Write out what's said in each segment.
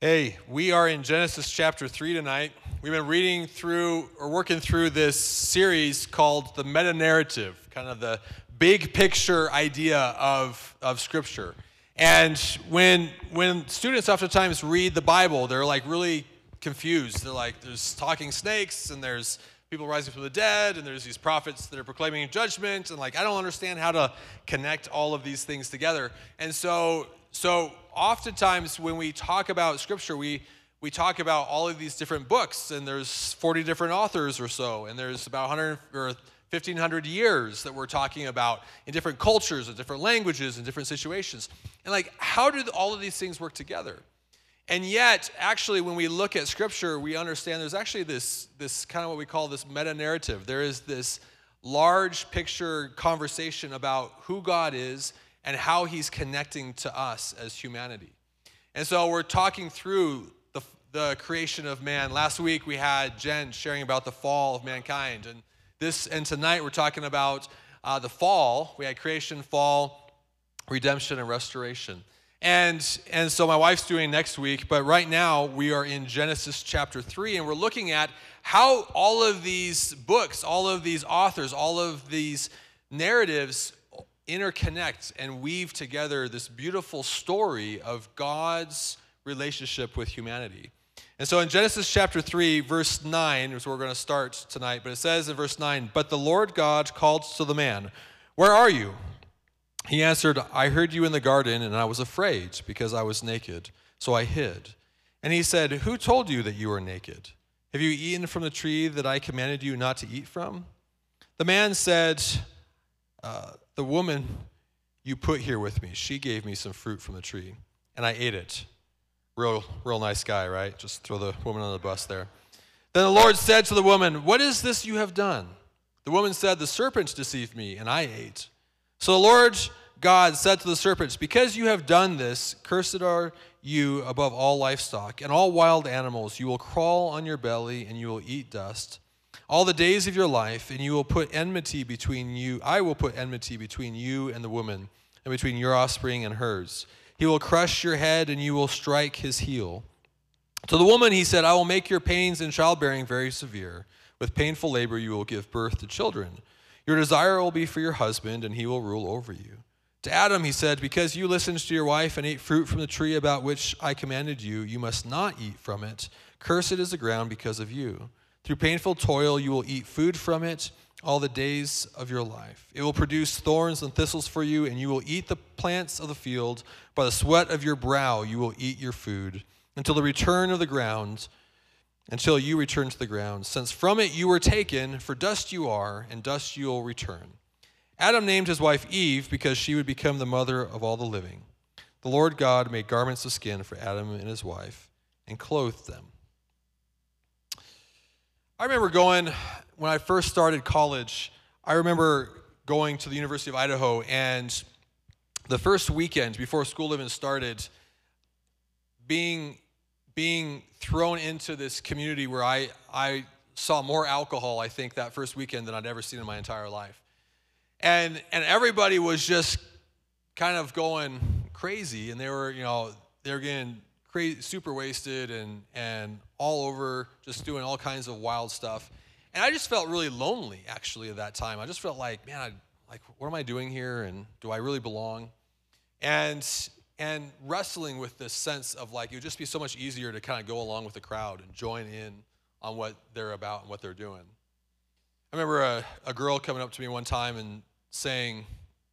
Hey, we are in Genesis chapter 3 tonight. We've been reading through or working through this series called the meta narrative, kind of the big picture idea of, of Scripture. And when, when students oftentimes read the Bible, they're like really confused. They're like, there's talking snakes, and there's people rising from the dead, and there's these prophets that are proclaiming judgment, and like, I don't understand how to connect all of these things together. And so, so oftentimes when we talk about scripture, we, we talk about all of these different books, and there's 40 different authors or so, and there's about 100 or 1500 years that we're talking about in different cultures and different languages and different situations. And like, how do all of these things work together? And yet, actually, when we look at scripture, we understand there's actually this, this kind of what we call this meta narrative. There is this large picture conversation about who God is and how he's connecting to us as humanity. And so we're talking through the, the creation of man. Last week we had Jen sharing about the fall of mankind. And this and tonight we're talking about uh, the fall. We had creation, fall, redemption, and restoration. And, and so my wife's doing next week, but right now we are in Genesis chapter 3, and we're looking at how all of these books, all of these authors, all of these narratives interconnect and weave together this beautiful story of God's relationship with humanity. And so in Genesis chapter 3, verse 9 is where we're going to start tonight, but it says in verse 9, But the Lord God called to the man, Where are you? He answered, I heard you in the garden, and I was afraid because I was naked, so I hid. And he said, Who told you that you were naked? Have you eaten from the tree that I commanded you not to eat from? The man said, uh, the woman you put here with me, she gave me some fruit from the tree, and I ate it. Real, real nice guy, right? Just throw the woman on the bus there. Then the Lord said to the woman, What is this you have done? The woman said, The serpents deceived me, and I ate. So the Lord God said to the serpents, Because you have done this, cursed are you above all livestock, and all wild animals. You will crawl on your belly, and you will eat dust all the days of your life, and you will put enmity between you. I will put enmity between you and the woman, and between your offspring and hers. He will crush your head, and you will strike his heel. To the woman, he said, I will make your pains in childbearing very severe. With painful labor, you will give birth to children. Your desire will be for your husband, and he will rule over you. To Adam, he said, Because you listened to your wife and ate fruit from the tree about which I commanded you, you must not eat from it. Cursed is the ground because of you. Through painful toil, you will eat food from it all the days of your life. It will produce thorns and thistles for you, and you will eat the plants of the field. By the sweat of your brow, you will eat your food until the return of the ground, until you return to the ground. Since from it you were taken, for dust you are, and dust you will return. Adam named his wife Eve because she would become the mother of all the living. The Lord God made garments of skin for Adam and his wife and clothed them. I remember going, when I first started college, I remember going to the University of Idaho, and the first weekend before school even started, being, being thrown into this community where I, I saw more alcohol, I think, that first weekend than I'd ever seen in my entire life. And, and everybody was just kind of going crazy, and they were, you know, they were getting crazy, super wasted and, and all over, just doing all kinds of wild stuff. And I just felt really lonely, actually, at that time. I just felt like, man, I, like, what am I doing here? And do I really belong? And, and wrestling with this sense of like, it would just be so much easier to kind of go along with the crowd and join in on what they're about and what they're doing. I remember a, a girl coming up to me one time and saying,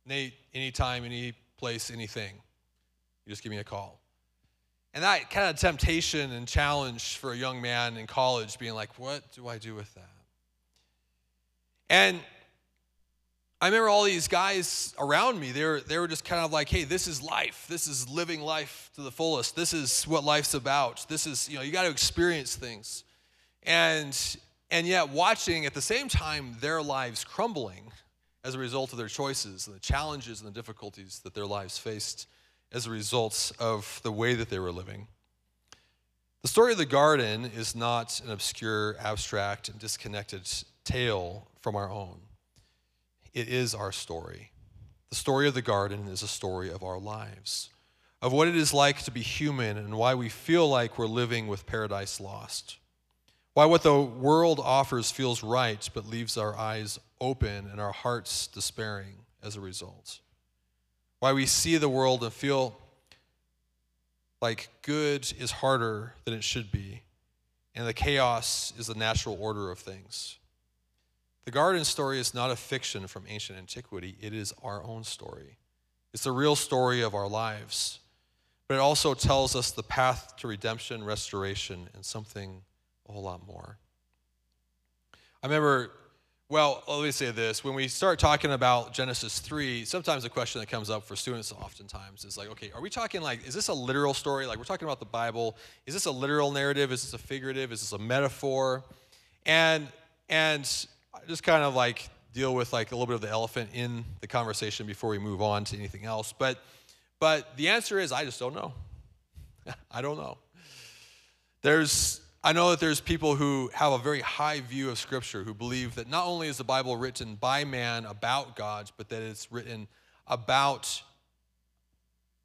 Nate, anytime, any place, anything, you just give me a call. And that kind of temptation and challenge for a young man in college being like, what do I do with that? And I remember all these guys around me, they were, they were just kind of like, hey, this is life. This is living life to the fullest. This is what life's about. This is, you know, you got to experience things. And, and yet, watching at the same time their lives crumbling as a result of their choices and the challenges and the difficulties that their lives faced as a result of the way that they were living. The story of the garden is not an obscure, abstract, and disconnected tale from our own. It is our story. The story of the garden is a story of our lives. of what it is like to be human and why we feel like we're living with paradise lost. Why what the world offers feels right but leaves our eyes open and our hearts despairing as a result. Why we see the world and feel like good is harder than it should be, and the chaos is the natural order of things. The garden story is not a fiction from ancient antiquity, it is our own story. It's the real story of our lives. But it also tells us the path to redemption, restoration, and something a whole lot more. I remember, well, let me say this. When we start talking about Genesis 3, sometimes the question that comes up for students oftentimes is like, okay, are we talking like, is this a literal story? Like, we're talking about the Bible. Is this a literal narrative? Is this a figurative? Is this a metaphor? And, and just kind of like deal with like a little bit of the elephant in the conversation before we move on to anything else. But, but the answer is, I just don't know. I don't know. There's, I know that there's people who have a very high view of Scripture who believe that not only is the Bible written by man about God, but that it's written about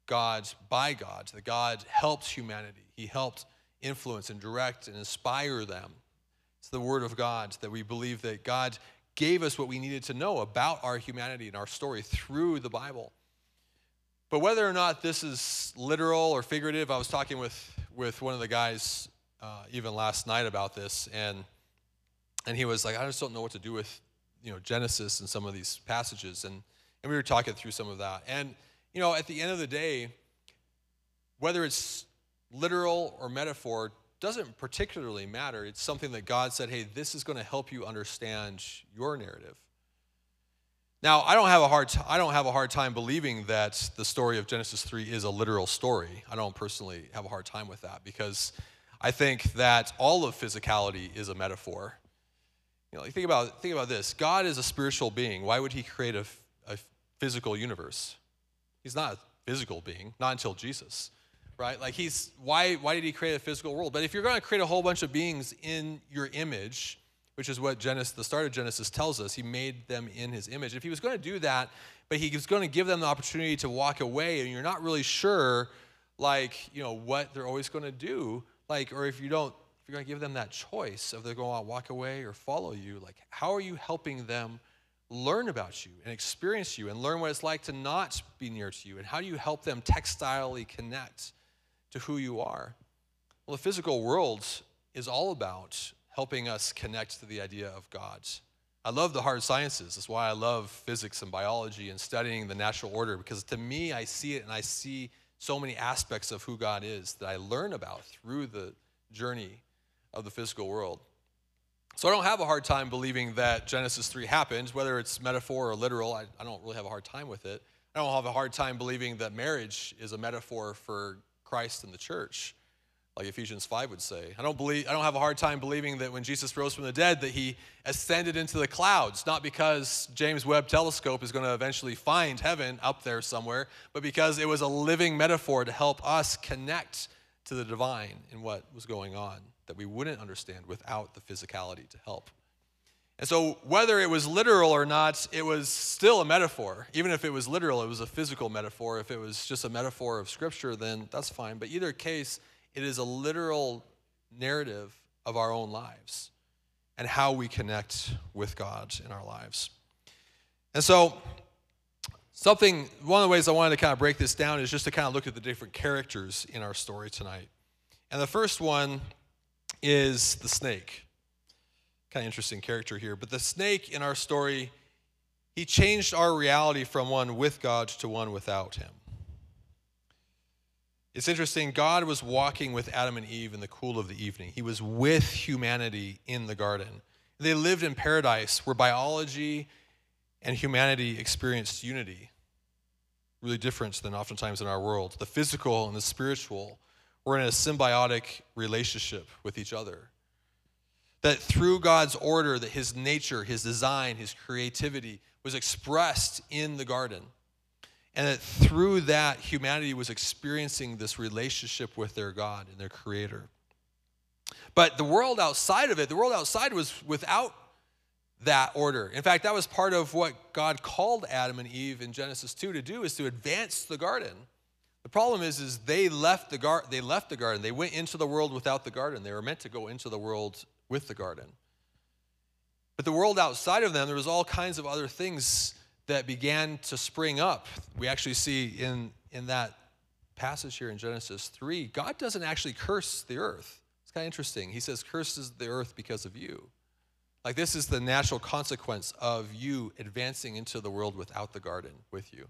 God by God, that God helps humanity. He helped influence and direct and inspire them. It's the Word of God that we believe that God gave us what we needed to know about our humanity and our story through the Bible. But whether or not this is literal or figurative, I was talking with, with one of the guys uh, even last night about this, and and he was like, I just don't know what to do with you know Genesis and some of these passages, and and we were talking through some of that, and you know at the end of the day, whether it's literal or metaphor doesn't particularly matter. It's something that God said, hey, this is going to help you understand your narrative. Now, I don't have a hard t- I don't have a hard time believing that the story of Genesis 3 is a literal story. I don't personally have a hard time with that because I think that all of physicality is a metaphor. You know, like think about, think about this God is a spiritual being. Why would he create a, a physical universe? He's not a physical being, not until Jesus, right? Like, he's, why, why did he create a physical world? But if you're going to create a whole bunch of beings in your image, which is what Genesis, the start of Genesis tells us, he made them in his image. If he was going to do that, but he was going to give them the opportunity to walk away, and you're not really sure, like, you know, what they're always going to do, like, or if you don't, if you're going to give them that choice of they're going to walk away or follow you, like, how are you helping them learn about you and experience you and learn what it's like to not be near to you? And how do you help them textilely connect to who you are? Well, the physical world is all about helping us connect to the idea of God. I love the hard sciences. That's why I love physics and biology and studying the natural order because to me, I see it and I see so many aspects of who God is that I learn about through the journey of the physical world. So I don't have a hard time believing that Genesis 3 happened, whether it's metaphor or literal. I, I don't really have a hard time with it. I don't have a hard time believing that marriage is a metaphor for Christ and the church like Ephesians 5 would say. I don't believe I don't have a hard time believing that when Jesus rose from the dead that he ascended into the clouds, not because James Webb telescope is going to eventually find heaven up there somewhere, but because it was a living metaphor to help us connect to the divine in what was going on that we wouldn't understand without the physicality to help. And so, whether it was literal or not, it was still a metaphor. Even if it was literal, it was a physical metaphor. If it was just a metaphor of scripture, then that's fine. But either case, it is a literal narrative of our own lives and how we connect with God in our lives. And so, something, one of the ways I wanted to kind of break this down is just to kind of look at the different characters in our story tonight. And the first one is the snake. Kind of interesting character here. But the snake in our story, he changed our reality from one with God to one without him. It's interesting, God was walking with Adam and Eve in the cool of the evening. He was with humanity in the garden. They lived in paradise where biology and humanity experienced unity, really different than oftentimes in our world. The physical and the spiritual were in a symbiotic relationship with each other. That through God's order, that his nature, his design, his creativity was expressed in the garden. And that through that, humanity was experiencing this relationship with their God and their Creator. But the world outside of it, the world outside was without that order. In fact, that was part of what God called Adam and Eve in Genesis 2 to do is to advance the garden. The problem is, is they left the gar- they left the garden. They went into the world without the garden. They were meant to go into the world with the garden. But the world outside of them, there was all kinds of other things that began to spring up. We actually see in, in that passage here in Genesis 3, God doesn't actually curse the earth. It's kind of interesting. He says, curses the earth because of you. Like, this is the natural consequence of you advancing into the world without the garden with you.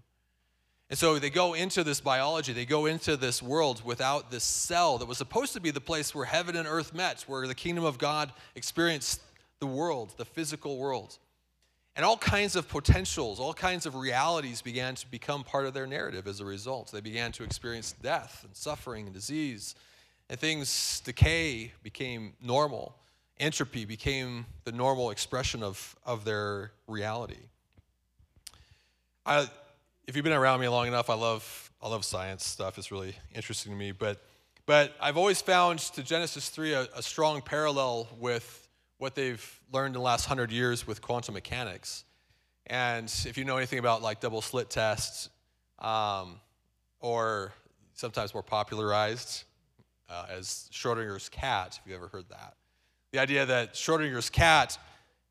And so they go into this biology, they go into this world without this cell that was supposed to be the place where heaven and earth met, where the kingdom of God experienced the world, the physical world. And all kinds of potentials, all kinds of realities began to become part of their narrative as a result. They began to experience death and suffering and disease, and things, decay became normal. Entropy became the normal expression of, of their reality. I, if you've been around me long enough, I love I love science stuff. It's really interesting to me. But but I've always found to Genesis three a, a strong parallel with what they've learned in the last hundred years with quantum mechanics. And if you know anything about like double slit tests, um, or sometimes more popularized uh, as Schrodinger's cat, if you ever heard that, the idea that Schrodinger's cat,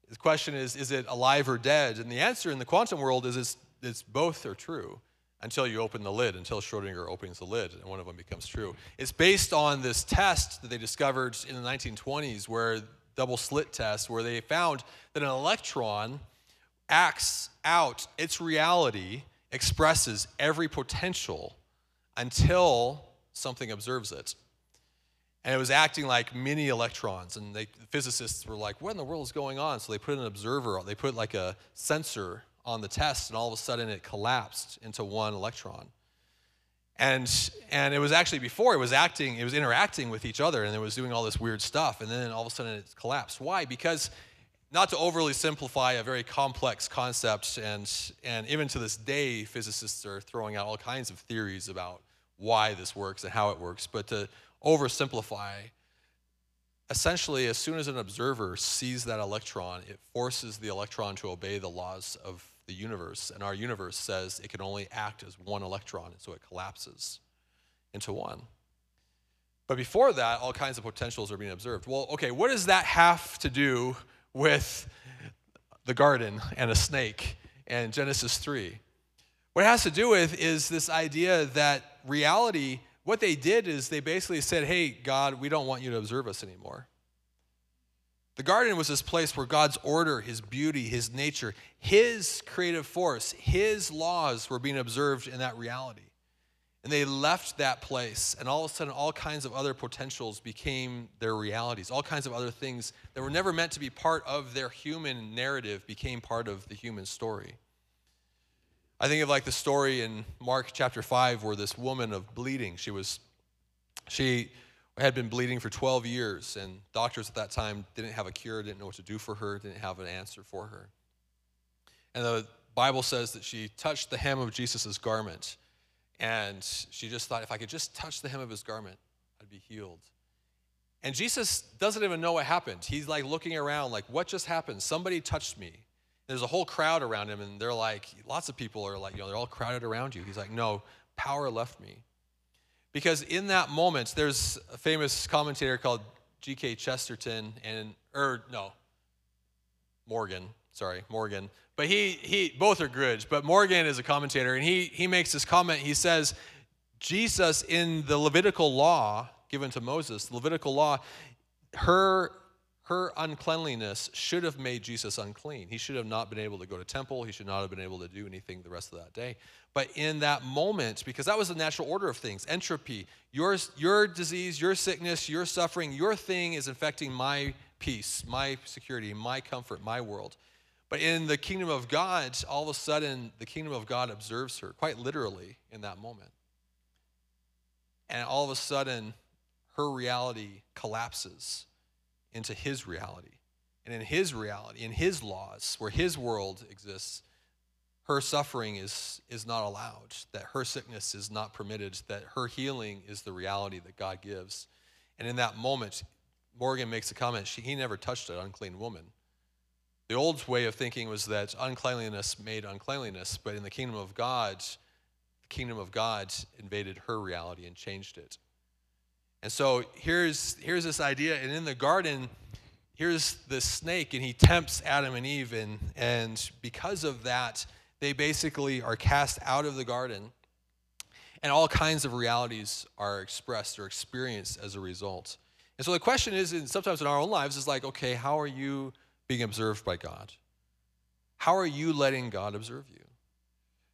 the question is, is it alive or dead? And the answer in the quantum world is it's it's both are true until you open the lid, until Schrodinger opens the lid and one of them becomes true. It's based on this test that they discovered in the 1920s, where double slit test, where they found that an electron acts out its reality, expresses every potential until something observes it. And it was acting like mini electrons. And they, the physicists were like, what in the world is going on? So they put an observer, they put like a sensor on the test, and all of a sudden it collapsed into one electron. And, and it was actually before it was acting, it was interacting with each other and it was doing all this weird stuff. And then all of a sudden it collapsed. Why? Because, not to overly simplify a very complex concept, and, and even to this day, physicists are throwing out all kinds of theories about why this works and how it works. But to oversimplify, essentially, as soon as an observer sees that electron, it forces the electron to obey the laws of the universe, and our universe says it can only act as one electron, and so it collapses into one. But before that, all kinds of potentials are being observed. Well, okay, what does that have to do with the garden and a snake and Genesis 3? What it has to do with is this idea that reality, what they did is they basically said, hey, God, we don't want you to observe us anymore. The garden was this place where God's order, His beauty, His nature, His creative force, His laws were being observed in that reality. And they left that place, and all of a sudden, all kinds of other potentials became their realities. All kinds of other things that were never meant to be part of their human narrative became part of the human story. I think of like the story in Mark chapter 5 where this woman of bleeding, she was, she, had been bleeding for 12 years, and doctors at that time didn't have a cure, didn't know what to do for her, didn't have an answer for her. And the Bible says that she touched the hem of Jesus' garment, and she just thought, if I could just touch the hem of his garment, I'd be healed. And Jesus doesn't even know what happened. He's like looking around, like, what just happened? Somebody touched me. There's a whole crowd around him, and they're like, lots of people are like, you know, they're all crowded around you. He's like, no, power left me. Because in that moment, there's a famous commentator called G.K. Chesterton, and, or no, Morgan, sorry, Morgan. But he, he, both are good, but Morgan is a commentator, and he, he makes this comment. He says, Jesus in the Levitical law given to Moses, the Levitical law, her her uncleanliness should have made Jesus unclean. He should have not been able to go to temple. He should not have been able to do anything the rest of that day. But in that moment, because that was the natural order of things, entropy, your, your disease, your sickness, your suffering, your thing is infecting my peace, my security, my comfort, my world. But in the kingdom of God, all of a sudden, the kingdom of God observes her, quite literally, in that moment. And all of a sudden, her reality collapses into his reality. And in his reality, in his laws, where his world exists, her suffering is, is not allowed, that her sickness is not permitted, that her healing is the reality that God gives. And in that moment, Morgan makes a comment she, he never touched an unclean woman. The old way of thinking was that uncleanliness made uncleanliness, but in the kingdom of God, the kingdom of God invaded her reality and changed it. And so here's, here's this idea, and in the garden, here's the snake, and he tempts Adam and Eve, and, and because of that, they basically are cast out of the garden, and all kinds of realities are expressed or experienced as a result. And so the question is, and sometimes in our own lives, is like, okay, how are you being observed by God? How are you letting God observe you?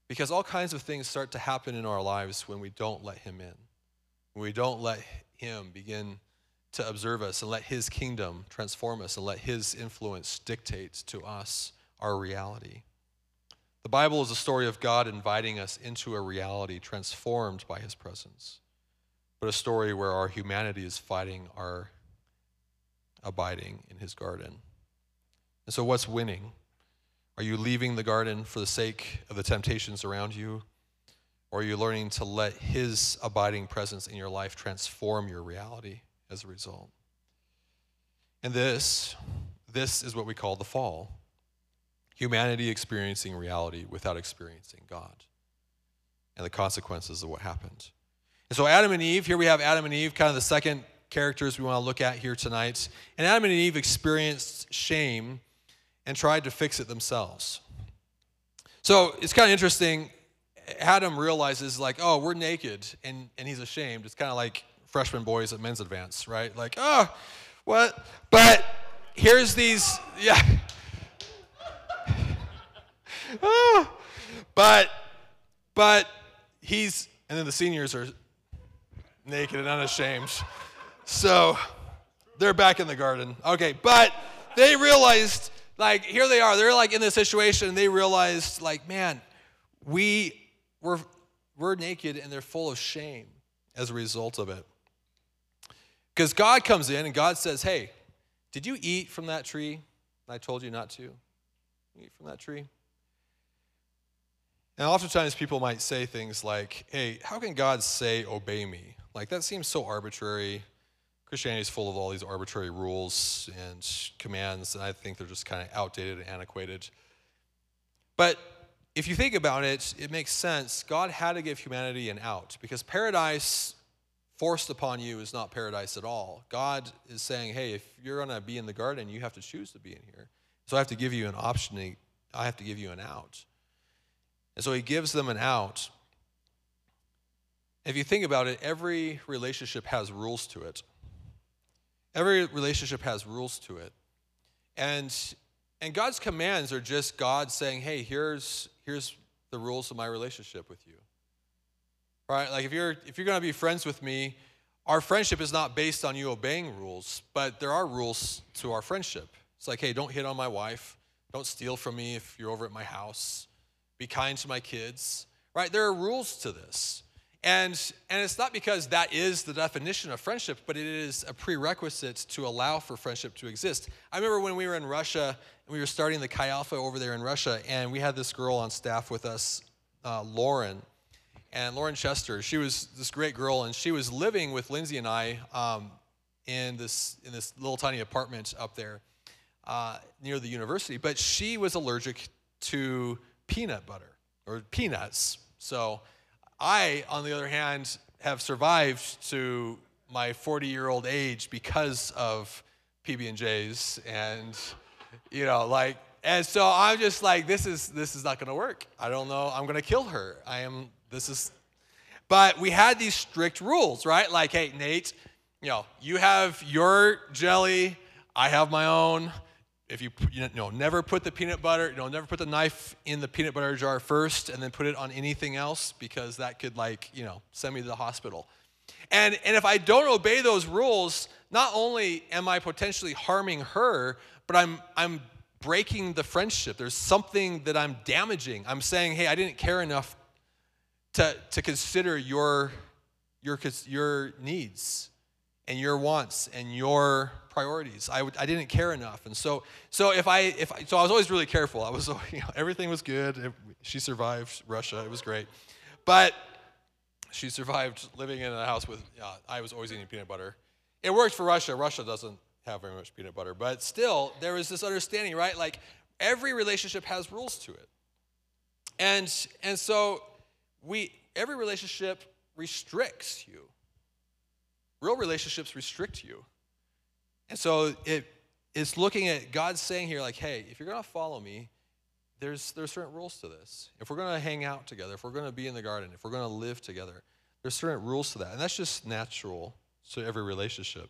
Because all kinds of things start to happen in our lives when we don't let Him in, we don't let Him begin to observe us and let His kingdom transform us and let His influence dictate to us our reality. The Bible is a story of God inviting us into a reality transformed by His presence, but a story where our humanity is fighting our abiding in His garden. And so, what's winning? Are you leaving the garden for the sake of the temptations around you? Or are you learning to let His abiding presence in your life transform your reality as a result? And this, this is what we call the fall humanity experiencing reality without experiencing God and the consequences of what happened. And so, Adam and Eve, here we have Adam and Eve, kind of the second characters we want to look at here tonight. And Adam and Eve experienced shame and tried to fix it themselves. So it's kind of interesting. Adam realizes, like, oh, we're naked, and, and he's ashamed. It's kind of like freshman boys at men's advance, right? Like, oh, what? But here's these, yeah. oh, but, but he's, and then the seniors are naked and unashamed. So they're back in the garden. Okay, but they realized like here they are they're like in this situation and they realized like man we we're we're naked and they're full of shame as a result of it. Because god comes in and god says hey did you eat from that tree? I told you not to. Eat from that tree. And oftentimes people might say things like hey how can god say obey me? Like that seems so arbitrary. Christianity is full of all these arbitrary rules and commands, and I think they're just kind of outdated and antiquated. But if you think about it, it makes sense. God had to give humanity an out because paradise forced upon you is not paradise at all. God is saying, hey, if you're going to be in the garden, you have to choose to be in here. So I have to give you an option, I have to give you an out. And so he gives them an out. If you think about it, every relationship has rules to it. Every relationship has rules to it. And and God's commands are just God saying, "Hey, here's here's the rules of my relationship with you." Right? Like if you're if you're going to be friends with me, our friendship is not based on you obeying rules, but there are rules to our friendship. It's like, "Hey, don't hit on my wife. Don't steal from me if you're over at my house. Be kind to my kids." Right? There are rules to this. And, and it's not because that is the definition of friendship, but it is a prerequisite to allow for friendship to exist. I remember when we were in Russia and we were starting the Chi Alpha over there in Russia, and we had this girl on staff with us, uh, Lauren. And Lauren Chester, she was this great girl, and she was living with Lindsay and I um, in, this, in this little tiny apartment up there uh, near the university. But she was allergic to peanut butter or peanuts. So I, on the other hand, have survived to my 40 year old age because of PB and J's, and you know, like, and so I'm just like, this is this is not going to work. I don't know. I'm going to kill her. I am. This is. But we had these strict rules, right? Like, hey, Nate, you know, you have your jelly. I have my own if you you know never put the peanut butter you know never put the knife in the peanut butter jar first and then put it on anything else because that could like you know send me to the hospital. And and if i don't obey those rules not only am i potentially harming her but i'm i'm breaking the friendship. There's something that i'm damaging. I'm saying hey i didn't care enough to to consider your your your needs and your wants and your priorities. I, I didn't care enough. And so, so if I, if I, so I was always really careful. I was, you know, everything was good. She survived Russia. It was great. But she survived living in a house with, uh, I was always eating peanut butter. It worked for Russia. Russia doesn't have very much peanut butter. But still, there was this understanding, right? Like every relationship has rules to it. And, and so we, every relationship restricts you. Real relationships restrict you. And so it, it's looking at God saying here, like, hey, if you're going to follow me, there's, there's certain rules to this. If we're going to hang out together, if we're going to be in the garden, if we're going to live together, there's certain rules to that. And that's just natural to every relationship.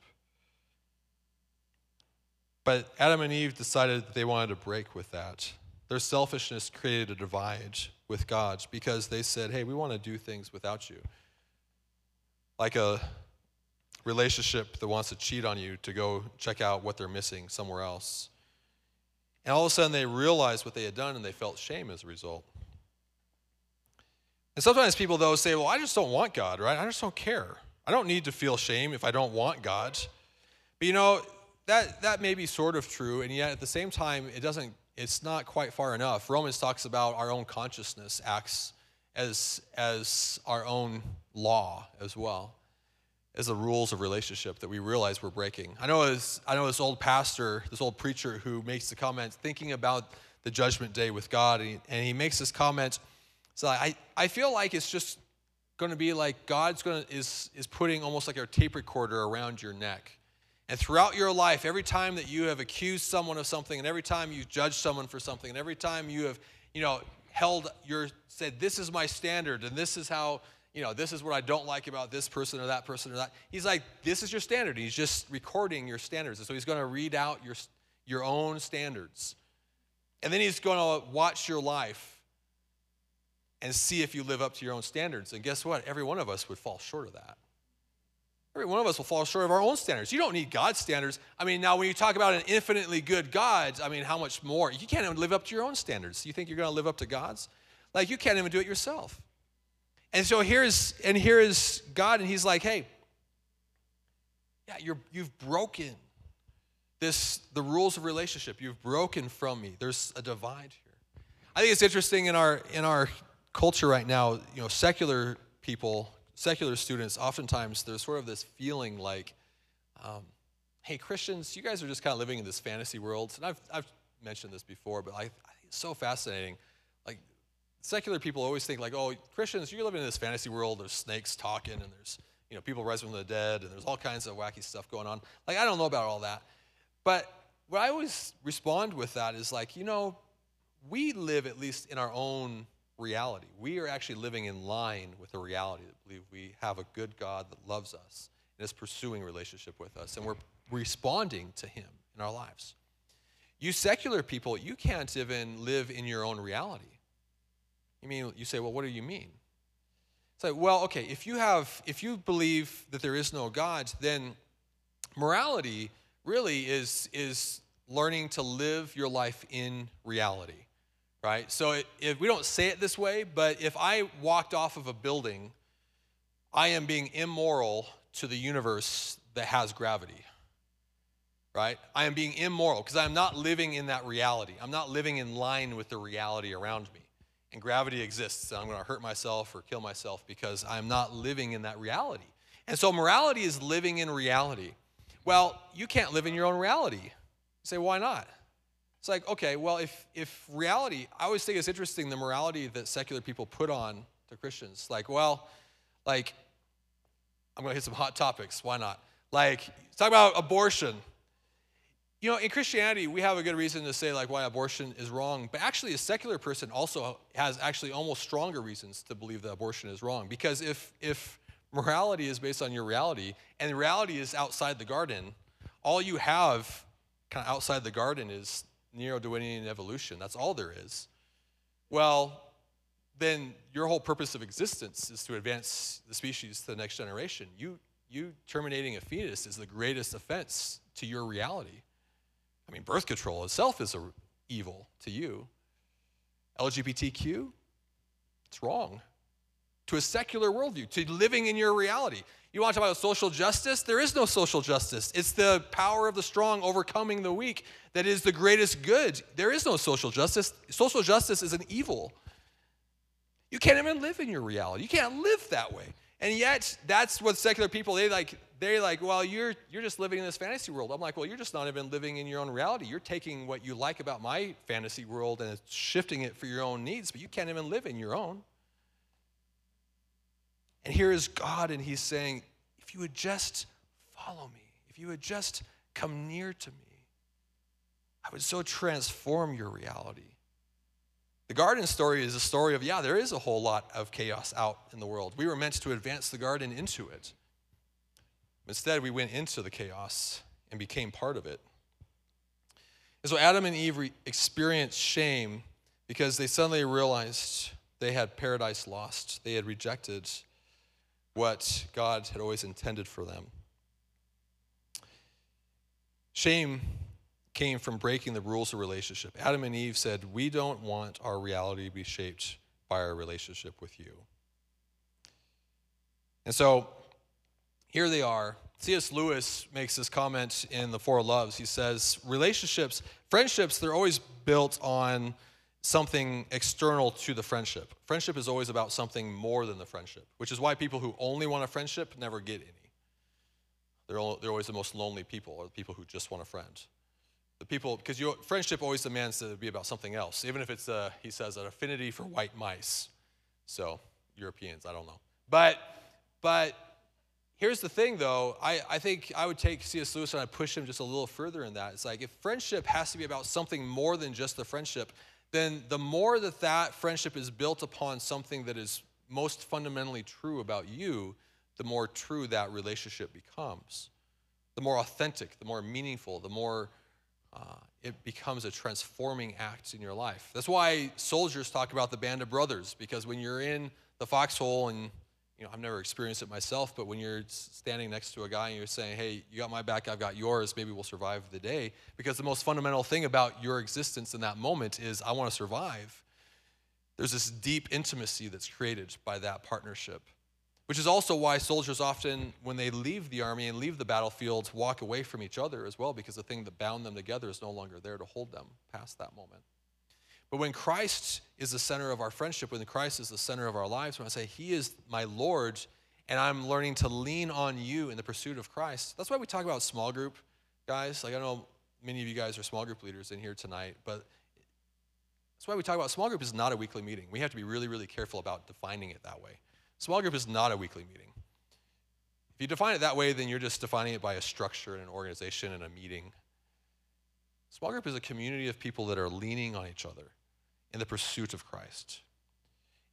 But Adam and Eve decided that they wanted to break with that. Their selfishness created a divide with God because they said, hey, we want to do things without you. Like a relationship that wants to cheat on you to go check out what they're missing somewhere else. And all of a sudden they realized what they had done and they felt shame as a result. And sometimes people, though, say, well, I just don't want God, right? I just don't care. I don't need to feel shame if I don't want God. But you know, that, that may be sort of true, and yet at the same time, it doesn't, it's not quite far enough. Romans talks about our own consciousness acts as, as our own law as well as the rules of relationship that we realize we're breaking. I know as I know this old pastor, this old preacher who makes the comment thinking about the judgment day with God, and he, and he makes this comment. So I, I feel like it's just going to be like God's going to is is putting almost like a tape recorder around your neck. And throughout your life, every time that you have accused someone of something, and every time you judge someone for something, and every time you have, you know, held your said, This is my standard, and this is how you know, this is what I don't like about this person or that person or that. He's like, this is your standard. He's just recording your standards. And so he's going to read out your, your own standards. And then he's going to watch your life and see if you live up to your own standards. And guess what? Every one of us would fall short of that. Every one of us will fall short of our own standards. You don't need God's standards. I mean, now when you talk about an infinitely good God, I mean, how much more? You can't even live up to your own standards. You think you're going to live up to God's? Like, you can't even do it yourself. And so here's and here is God, and He's like, hey, yeah, you're you've broken this the rules of relationship. You've broken from me. There's a divide here. I think it's interesting in our in our culture right now, you know, secular people, secular students, oftentimes there's sort of this feeling like, um, hey, Christians, you guys are just kind of living in this fantasy world. And I've, I've mentioned this before, but I, I think it's so fascinating secular people always think like, oh, Christians, you're living in this fantasy world. There's snakes talking, and there's you know people rising from the dead, and there's all kinds of wacky stuff going on. Like I don't know about all that, but what I always respond with that is like, you know, we live at least in our own reality. We are actually living in line with the reality that believe we have a good God that loves us and is pursuing relationship with us, and we're responding to Him in our lives. You secular people, you can't even live in your own reality. You mean, you say, well, what do you mean? It's like, well, okay, if you have, if you believe that there is no God, then morality really is, is learning to live your life in reality, right? So it, if we don't say it this way, but if I walked off of a building, I am being immoral to the universe that has gravity, right? I am being immoral because I'm not living in that reality. I'm not living in line with the reality around me and gravity exists, and I'm going to hurt myself or kill myself because I'm not living in that reality. And so morality is living in reality. Well, you can't live in your own reality. You say, why not? It's like, okay, well, if, if reality, I always think it's interesting the morality that secular people put on to Christians. Like, well, like, I'm going to hit some hot topics. Why not? Like, talk about abortion. You know, in Christianity, we have a good reason to say like why abortion is wrong, but actually a secular person also has actually almost stronger reasons to believe that abortion is wrong. Because if if morality is based on your reality and reality is outside the garden, all you have kind of outside the garden is neo-Darwinian evolution. That's all there is. Well, then your whole purpose of existence is to advance the species to the next generation. You you terminating a fetus is the greatest offense to your reality. I mean, birth control itself is a evil to you. LGBTQ, it's wrong. To a secular worldview, to living in your reality. You want to talk about social justice? There is no social justice. It's the power of the strong overcoming the weak that is the greatest good. There is no social justice. Social justice is an evil. You can't even live in your reality. You can't live that way. And yet, that's what secular people, they like, they're like, well, you're, you're just living in this fantasy world. I'm like, well, you're just not even living in your own reality. You're taking what you like about my fantasy world and shifting it for your own needs, but you can't even live in your own. And here is God, and He's saying, if you would just follow me, if you would just come near to me, I would so transform your reality. The garden story is a story of, yeah, there is a whole lot of chaos out in the world. We were meant to advance the garden into it. Instead, we went into the chaos and became part of it. And so Adam and Eve experienced shame because they suddenly realized they had paradise lost. They had rejected what God had always intended for them. Shame came from breaking the rules of relationship. Adam and Eve said, We don't want our reality to be shaped by our relationship with you. And so here they are. C.S. Lewis makes this comment in The Four Loves. He says, Relationships, friendships, they're always built on something external to the friendship. Friendship is always about something more than the friendship, which is why people who only want a friendship never get any. They're, all, they're always the most lonely people, or the people who just want a friend. The people, because friendship always demands to be about something else, even if it's, a, he says, an affinity for white mice. So, Europeans, I don't know. But, but here's the thing, though. I, I think I would take C.S. Lewis and I'd push him just a little further in that. It's like if friendship has to be about something more than just the friendship, then the more that that friendship is built upon something that is most fundamentally true about you, the more true that relationship becomes. The more authentic, the more meaningful, the more uh, it becomes a transforming act in your life. That's why soldiers talk about the band of brothers, because when you're in the foxhole and you know, I've never experienced it myself, but when you're standing next to a guy and you're saying, hey, you got my back, I've got yours, maybe we'll survive the day. Because the most fundamental thing about your existence in that moment is, I want to survive. There's this deep intimacy that's created by that partnership, which is also why soldiers often, when they leave the army and leave the battlefield, walk away from each other as well, because the thing that bound them together is no longer there to hold them past that moment. But when Christ is the center of our friendship, when Christ is the center of our lives, when I say, He is my Lord, and I'm learning to lean on you in the pursuit of Christ, that's why we talk about small group, guys. Like, I know many of you guys are small group leaders in here tonight, but that's why we talk about small group is not a weekly meeting. We have to be really, really careful about defining it that way. Small group is not a weekly meeting. If you define it that way, then you're just defining it by a structure and an organization and a meeting. Small group is a community of people that are leaning on each other in the pursuit of Christ.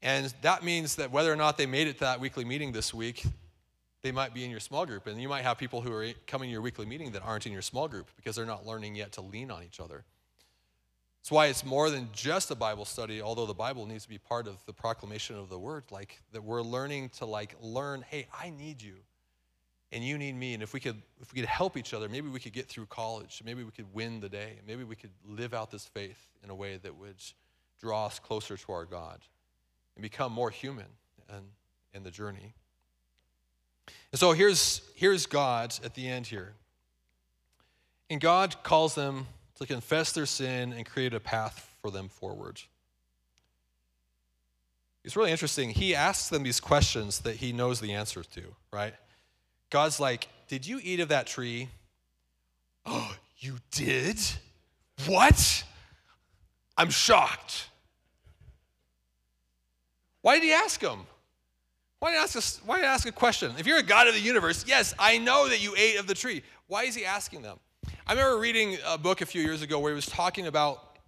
And that means that whether or not they made it to that weekly meeting this week, they might be in your small group. And you might have people who are coming to your weekly meeting that aren't in your small group because they're not learning yet to lean on each other. That's why it's more than just a Bible study, although the Bible needs to be part of the proclamation of the word, like that we're learning to like learn, hey, I need you and you need me. And if we could if we could help each other, maybe we could get through college. Maybe we could win the day. Maybe we could live out this faith in a way that would draw us closer to our God and become more human in, in the journey. And so here's, here's God at the end here. And God calls them to confess their sin and create a path for them forward. It's really interesting. He asks them these questions that he knows the answers to, right? God's like, Did you eat of that tree? Oh, you did? What? I'm shocked. Why did he ask him? Why did he ask, why did he ask a question? If you're a God of the universe, yes, I know that you ate of the tree. Why is he asking them? I remember reading a book a few years ago where he was talking about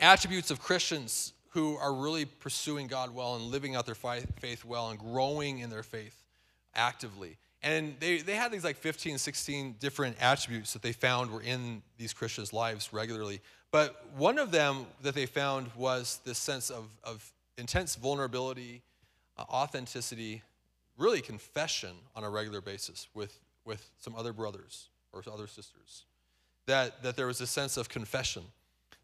attributes of Christians who are really pursuing God well and living out their faith well and growing in their faith actively. And they, they had these like 15, 16 different attributes that they found were in these Christians' lives regularly. But one of them that they found was this sense of, of intense vulnerability, uh, authenticity, really confession on a regular basis with, with some other brothers or other sisters. That, that there was a sense of confession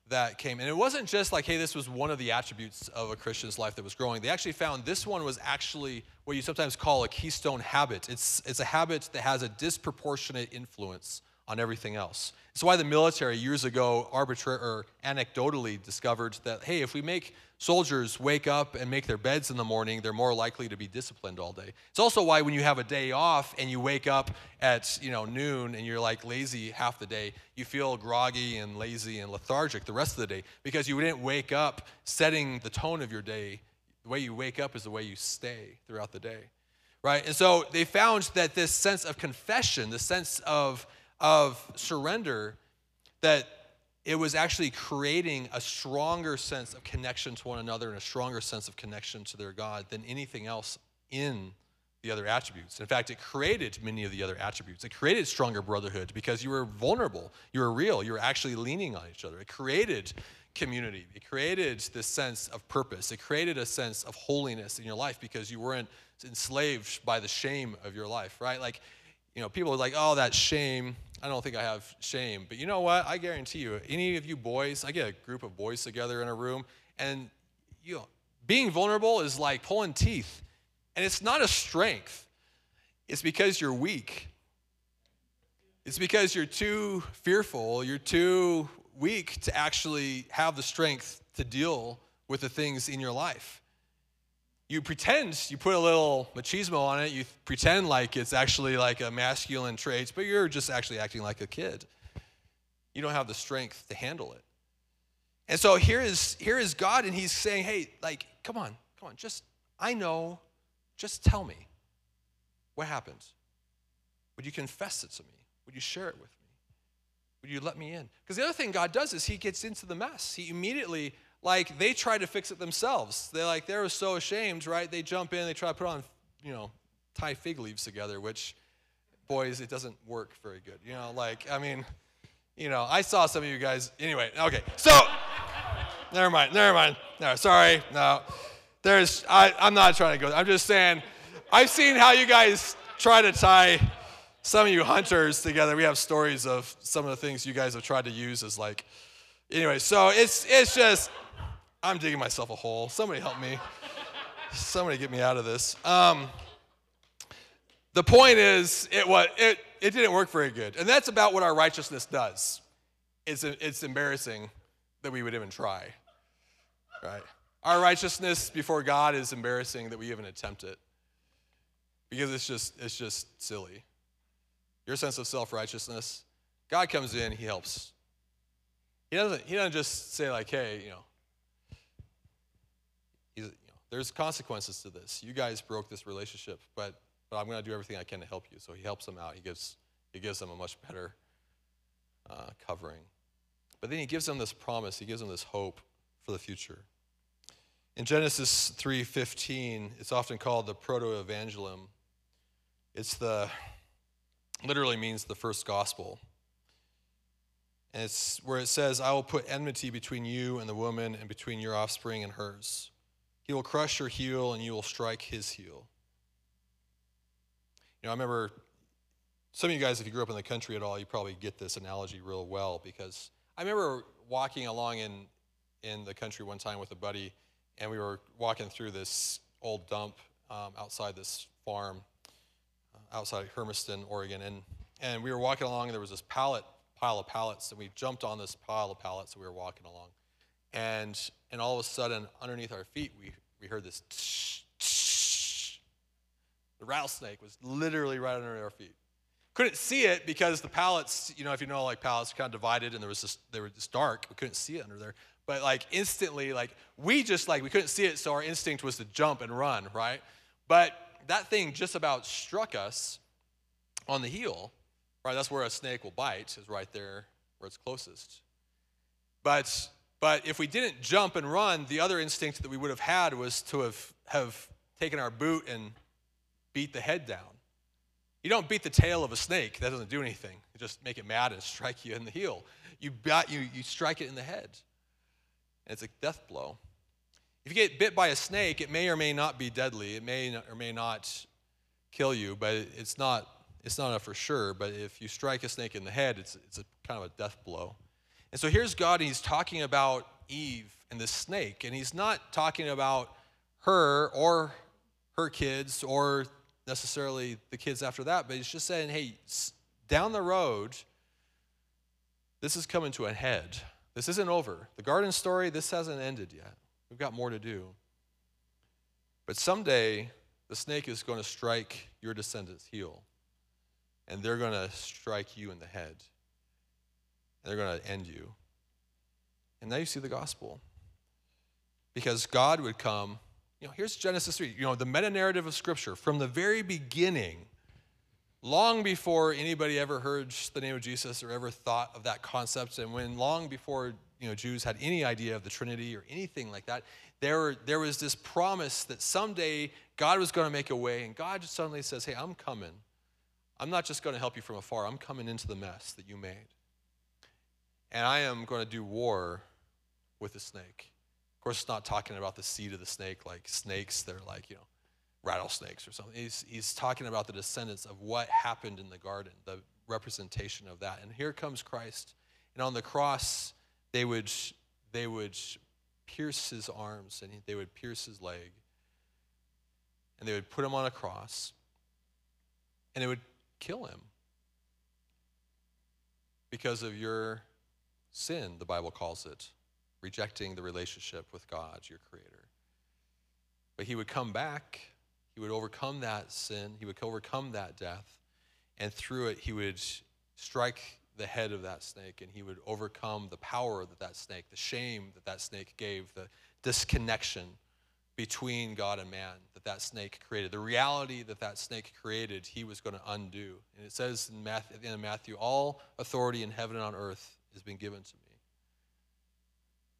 that came. And it wasn't just like, hey, this was one of the attributes of a Christian's life that was growing. They actually found this one was actually what you sometimes call a keystone habit. It's, it's a habit that has a disproportionate influence on everything else. It's why the military years ago arbitrary or anecdotally discovered that hey, if we make soldiers wake up and make their beds in the morning, they're more likely to be disciplined all day. It's also why when you have a day off and you wake up at, you know, noon and you're like lazy half the day, you feel groggy and lazy and lethargic the rest of the day because you didn't wake up setting the tone of your day. The way you wake up is the way you stay throughout the day. right? And so they found that this sense of confession, the sense of, of surrender, that it was actually creating a stronger sense of connection to one another and a stronger sense of connection to their God than anything else in the other attributes. In fact, it created many of the other attributes. It created stronger brotherhood because you were vulnerable, you were real, you were actually leaning on each other. It created community, it created this sense of purpose, it created a sense of holiness in your life because you weren't enslaved by the shame of your life, right? Like, you know, people are like, oh, that shame. I don't think I have shame. But you know what? I guarantee you, any of you boys, I get a group of boys together in a room, and you know, being vulnerable is like pulling teeth. And it's not a strength, it's because you're weak. It's because you're too fearful, you're too weak to actually have the strength to deal with the things in your life. You pretend, you put a little machismo on it, you pretend like it's actually like a masculine trait, but you're just actually acting like a kid. You don't have the strength to handle it. And so here is here is God, and He's saying, Hey, like, come on, come on, just I know just tell me what happened. Would you confess it to me? Would you share it with me? Would you let me in? Because the other thing God does is He gets into the mess. He immediately, like, they try to fix it themselves. They like they were so ashamed, right? They jump in, they try to put on, you know, tie fig leaves together, which, boys, it doesn't work very good. You know, like, I mean, you know, I saw some of you guys. Anyway, okay, so, never mind, never mind. No, sorry, no. There's, I, I'm not trying to go. I'm just saying, I've seen how you guys try to tie some of you hunters together. We have stories of some of the things you guys have tried to use as like, anyway. So it's it's just, I'm digging myself a hole. Somebody help me. Somebody get me out of this. Um, the point is, it was it it didn't work very good, and that's about what our righteousness does. It's it's embarrassing that we would even try, right? Our righteousness before God is embarrassing that we even attempt it because it's just it's just silly. Your sense of self-righteousness, God comes in, he helps. He doesn't he doesn't just say like, "Hey, you know there's consequences to this. You guys broke this relationship, but but I'm going to do everything I can to help you." So he helps them out. He gives he gives them a much better uh, covering. But then he gives them this promise. He gives them this hope for the future. In Genesis 3:15, it's often called the proto-evangelium. It's the literally means the first gospel. And it's where it says, I will put enmity between you and the woman, and between your offspring and hers. He will crush your heel, and you will strike his heel. You know, I remember some of you guys, if you grew up in the country at all, you probably get this analogy real well because I remember walking along in, in the country one time with a buddy, and we were walking through this old dump um, outside this farm, uh, outside Hermiston, Oregon, and and we were walking along, and there was this pallet pile of pallets, and we jumped on this pile of pallets, and we were walking along, and and all of a sudden, underneath our feet, we we heard this. Tsh, tsh. The rattlesnake was literally right under our feet. Couldn't see it because the pallets, you know, if you know, like pallets kind of divided, and there was this, they were just dark. We couldn't see it under there but like instantly like we just like we couldn't see it so our instinct was to jump and run right but that thing just about struck us on the heel right that's where a snake will bite is right there where it's closest but but if we didn't jump and run the other instinct that we would have had was to have have taken our boot and beat the head down you don't beat the tail of a snake that doesn't do anything you just make it mad and strike you in the heel you, got, you, you strike it in the head and it's a death blow. If you get bit by a snake, it may or may not be deadly. It may or may not kill you, but it's not, it's not for sure. But if you strike a snake in the head, it's, it's a kind of a death blow. And so here's God, and he's talking about Eve and the snake, and he's not talking about her or her kids or necessarily the kids after that, but he's just saying, hey, down the road, this is coming to a head. This isn't over. The garden story, this hasn't ended yet. We've got more to do. But someday, the snake is going to strike your descendants' heel, and they're going to strike you in the head, they're going to end you. And now you see the gospel. Because God would come, You know, here's Genesis 3, you know, the meta narrative of Scripture from the very beginning, long before anybody ever heard the name of Jesus or ever thought of that concept, and when long before you know, Jews had any idea of the Trinity or anything like that, there, there was this promise that someday God was going to make a way, and God just suddenly says, Hey, I'm coming. I'm not just going to help you from afar, I'm coming into the mess that you made. And I am going to do war with the snake. Of course, it's not talking about the seed of the snake, like snakes, they're like, you know, rattlesnakes or something. He's, he's talking about the descendants of what happened in the garden, the representation of that. And here comes Christ. And on the cross, they would, they would pierce his arms and they would pierce his leg. And they would put him on a cross. And it would kill him because of your sin, the Bible calls it rejecting the relationship with God, your creator. But he would come back, he would overcome that sin, he would overcome that death, and through it, he would strike the head of that snake and he would overcome the power that that snake, the shame that that snake gave, the disconnection between God and man that that snake created. The reality that that snake created, he was going to undo. And it says in Matthew, Matthew, all authority in heaven and on earth has been given to me.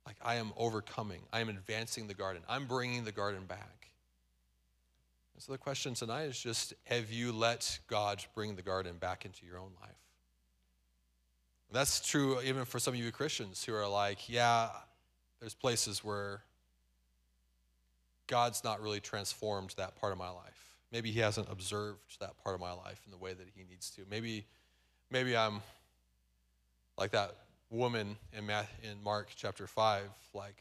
Like I am overcoming. I am advancing the garden. I'm bringing the garden back. And so the question tonight is just have you let God bring the garden back into your own life? That's true even for some of you Christians who are like, yeah, there's places where God's not really transformed that part of my life. Maybe he hasn't observed that part of my life in the way that he needs to. Maybe maybe I'm like that woman in, in Mark chapter 5, like,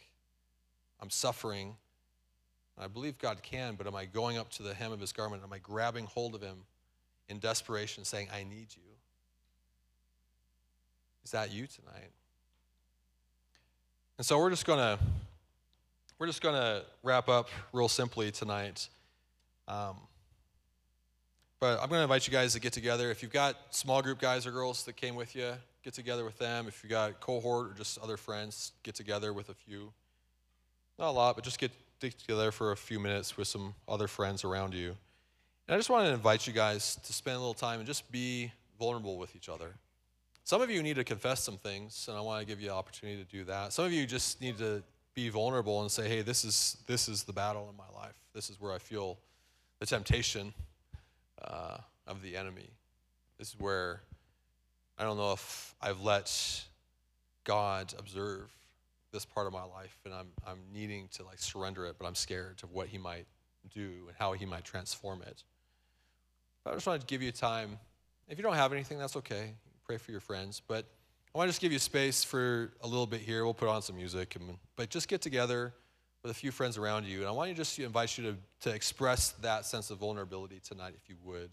I'm suffering. I believe God can, but am I going up to the hem of his garment? Am I grabbing hold of him in desperation, saying, I need you? Is that you tonight? And so we're just gonna we're just gonna wrap up real simply tonight. Um, but I'm gonna invite you guys to get together. If you've got small group guys or girls that came with you, get together with them. If you got cohort or just other friends, get together with a few. Not a lot, but just get together for a few minutes with some other friends around you. And I just want to invite you guys to spend a little time and just be vulnerable with each other. Some of you need to confess some things, and I want to give you an opportunity to do that. Some of you just need to be vulnerable and say, hey, this is, this is the battle in my life. This is where I feel the temptation uh, of the enemy. This is where I don't know if I've let God observe this part of my life and I'm, I'm needing to like surrender it, but I'm scared of what he might do and how he might transform it. But I just wanted to give you time. If you don't have anything, that's okay. Pray for your friends. But I want to just give you space for a little bit here. We'll put on some music, and, but just get together with a few friends around you. And I want to just invite you to, to express that sense of vulnerability tonight, if you would.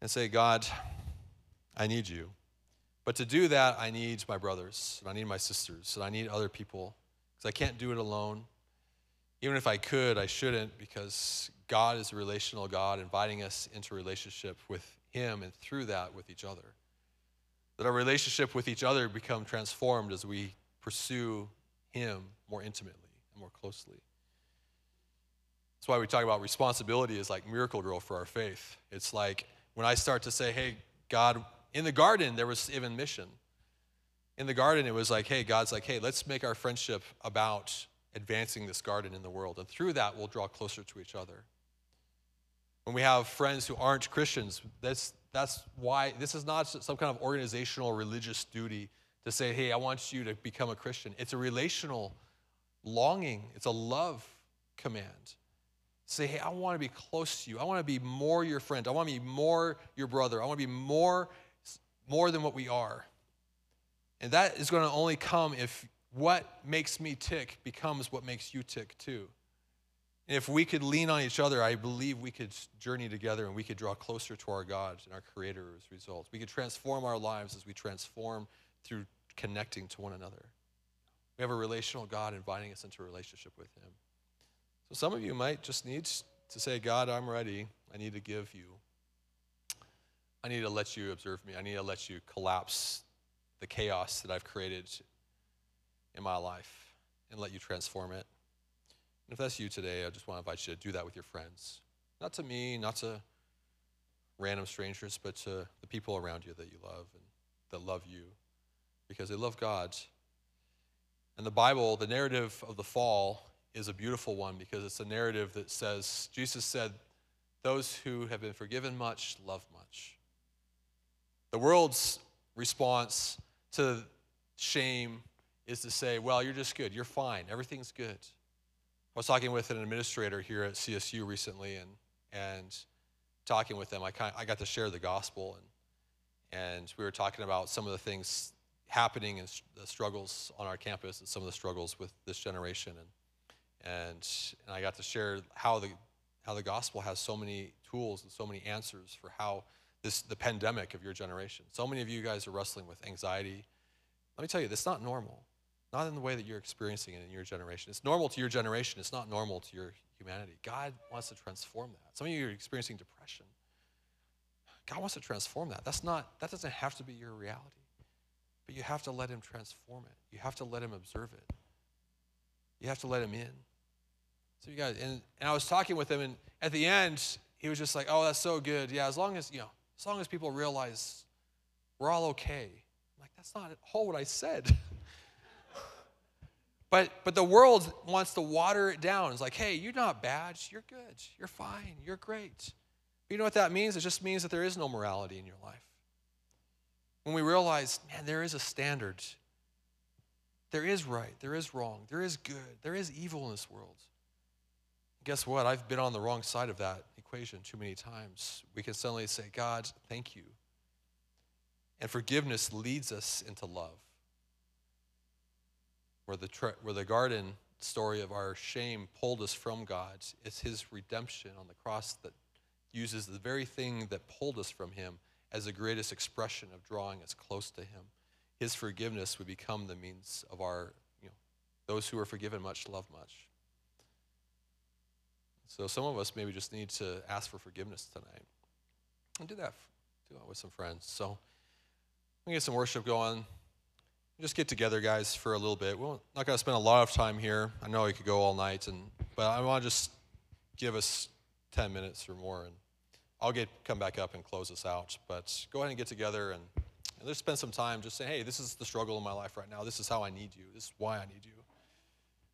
And say, God, I need you. But to do that, I need my brothers, and I need my sisters, and I need other people, because I can't do it alone. Even if I could, I shouldn't, because God is a relational God, inviting us into relationship with Him, and through that, with each other. That our relationship with each other become transformed as we pursue Him more intimately and more closely. That's why we talk about responsibility as like miracle girl for our faith. It's like when I start to say, hey, God, in the garden, there was even mission. In the garden, it was like, hey, God's like, hey, let's make our friendship about advancing this garden in the world. And through that, we'll draw closer to each other. When we have friends who aren't Christians, that's, that's why this is not some kind of organizational religious duty to say, hey, I want you to become a Christian. It's a relational longing, it's a love command. Say, hey, I want to be close to you. I want to be more your friend. I want to be more your brother. I want to be more more than what we are. And that is going to only come if what makes me tick becomes what makes you tick too. And if we could lean on each other, I believe we could journey together and we could draw closer to our God and our Creator as results. We could transform our lives as we transform through connecting to one another. We have a relational God inviting us into a relationship with Him. So some of you might just need to say, God, I'm ready. I need to give you I need to let you observe me. I need to let you collapse the chaos that I've created in my life and let you transform it. And if that's you today, I just want to invite you to do that with your friends. Not to me, not to random strangers, but to the people around you that you love and that love you because they love God. And the Bible, the narrative of the fall, is a beautiful one because it's a narrative that says, Jesus said, Those who have been forgiven much love much. The world's response to shame is to say, Well, you're just good. You're fine. Everything's good. I was talking with an administrator here at CSU recently and, and talking with them. I, kind of, I got to share the gospel and, and we were talking about some of the things happening and the struggles on our campus and some of the struggles with this generation. And, and, and I got to share how the, how the gospel has so many tools and so many answers for how this, the pandemic of your generation. So many of you guys are wrestling with anxiety. Let me tell you, that's not normal. Not in the way that you're experiencing it in your generation. It's normal to your generation. It's not normal to your humanity. God wants to transform that. Some of you are experiencing depression. God wants to transform that. That's not, that doesn't have to be your reality. But you have to let him transform it. You have to let him observe it. You have to let him in. So you guys, and, and I was talking with him, and at the end, he was just like, "Oh, that's so good. Yeah, as long as you know, as long as people realize we're all okay." I'm like, that's not at all what I said. but but the world wants to water it down. It's like, "Hey, you're not bad. You're good. You're fine. You're great." But you know what that means? It just means that there is no morality in your life when we realize, man, there is a standard. There is right, there is wrong, there is good, there is evil in this world. Guess what? I've been on the wrong side of that equation too many times. We can suddenly say, God, thank you. And forgiveness leads us into love. Where the, where the garden story of our shame pulled us from God, it's His redemption on the cross that uses the very thing that pulled us from Him as the greatest expression of drawing us close to Him. His forgiveness would become the means of our, you know, those who are forgiven much love much. So some of us maybe just need to ask for forgiveness tonight. And do that, do that with some friends. So we get some worship going. Just get together, guys, for a little bit. We're not going to spend a lot of time here. I know we could go all night, and but I want to just give us 10 minutes or more and I'll get come back up and close us out. But go ahead and get together and, and let's spend some time just saying, hey, this is the struggle in my life right now. This is how I need you. This is why I need you.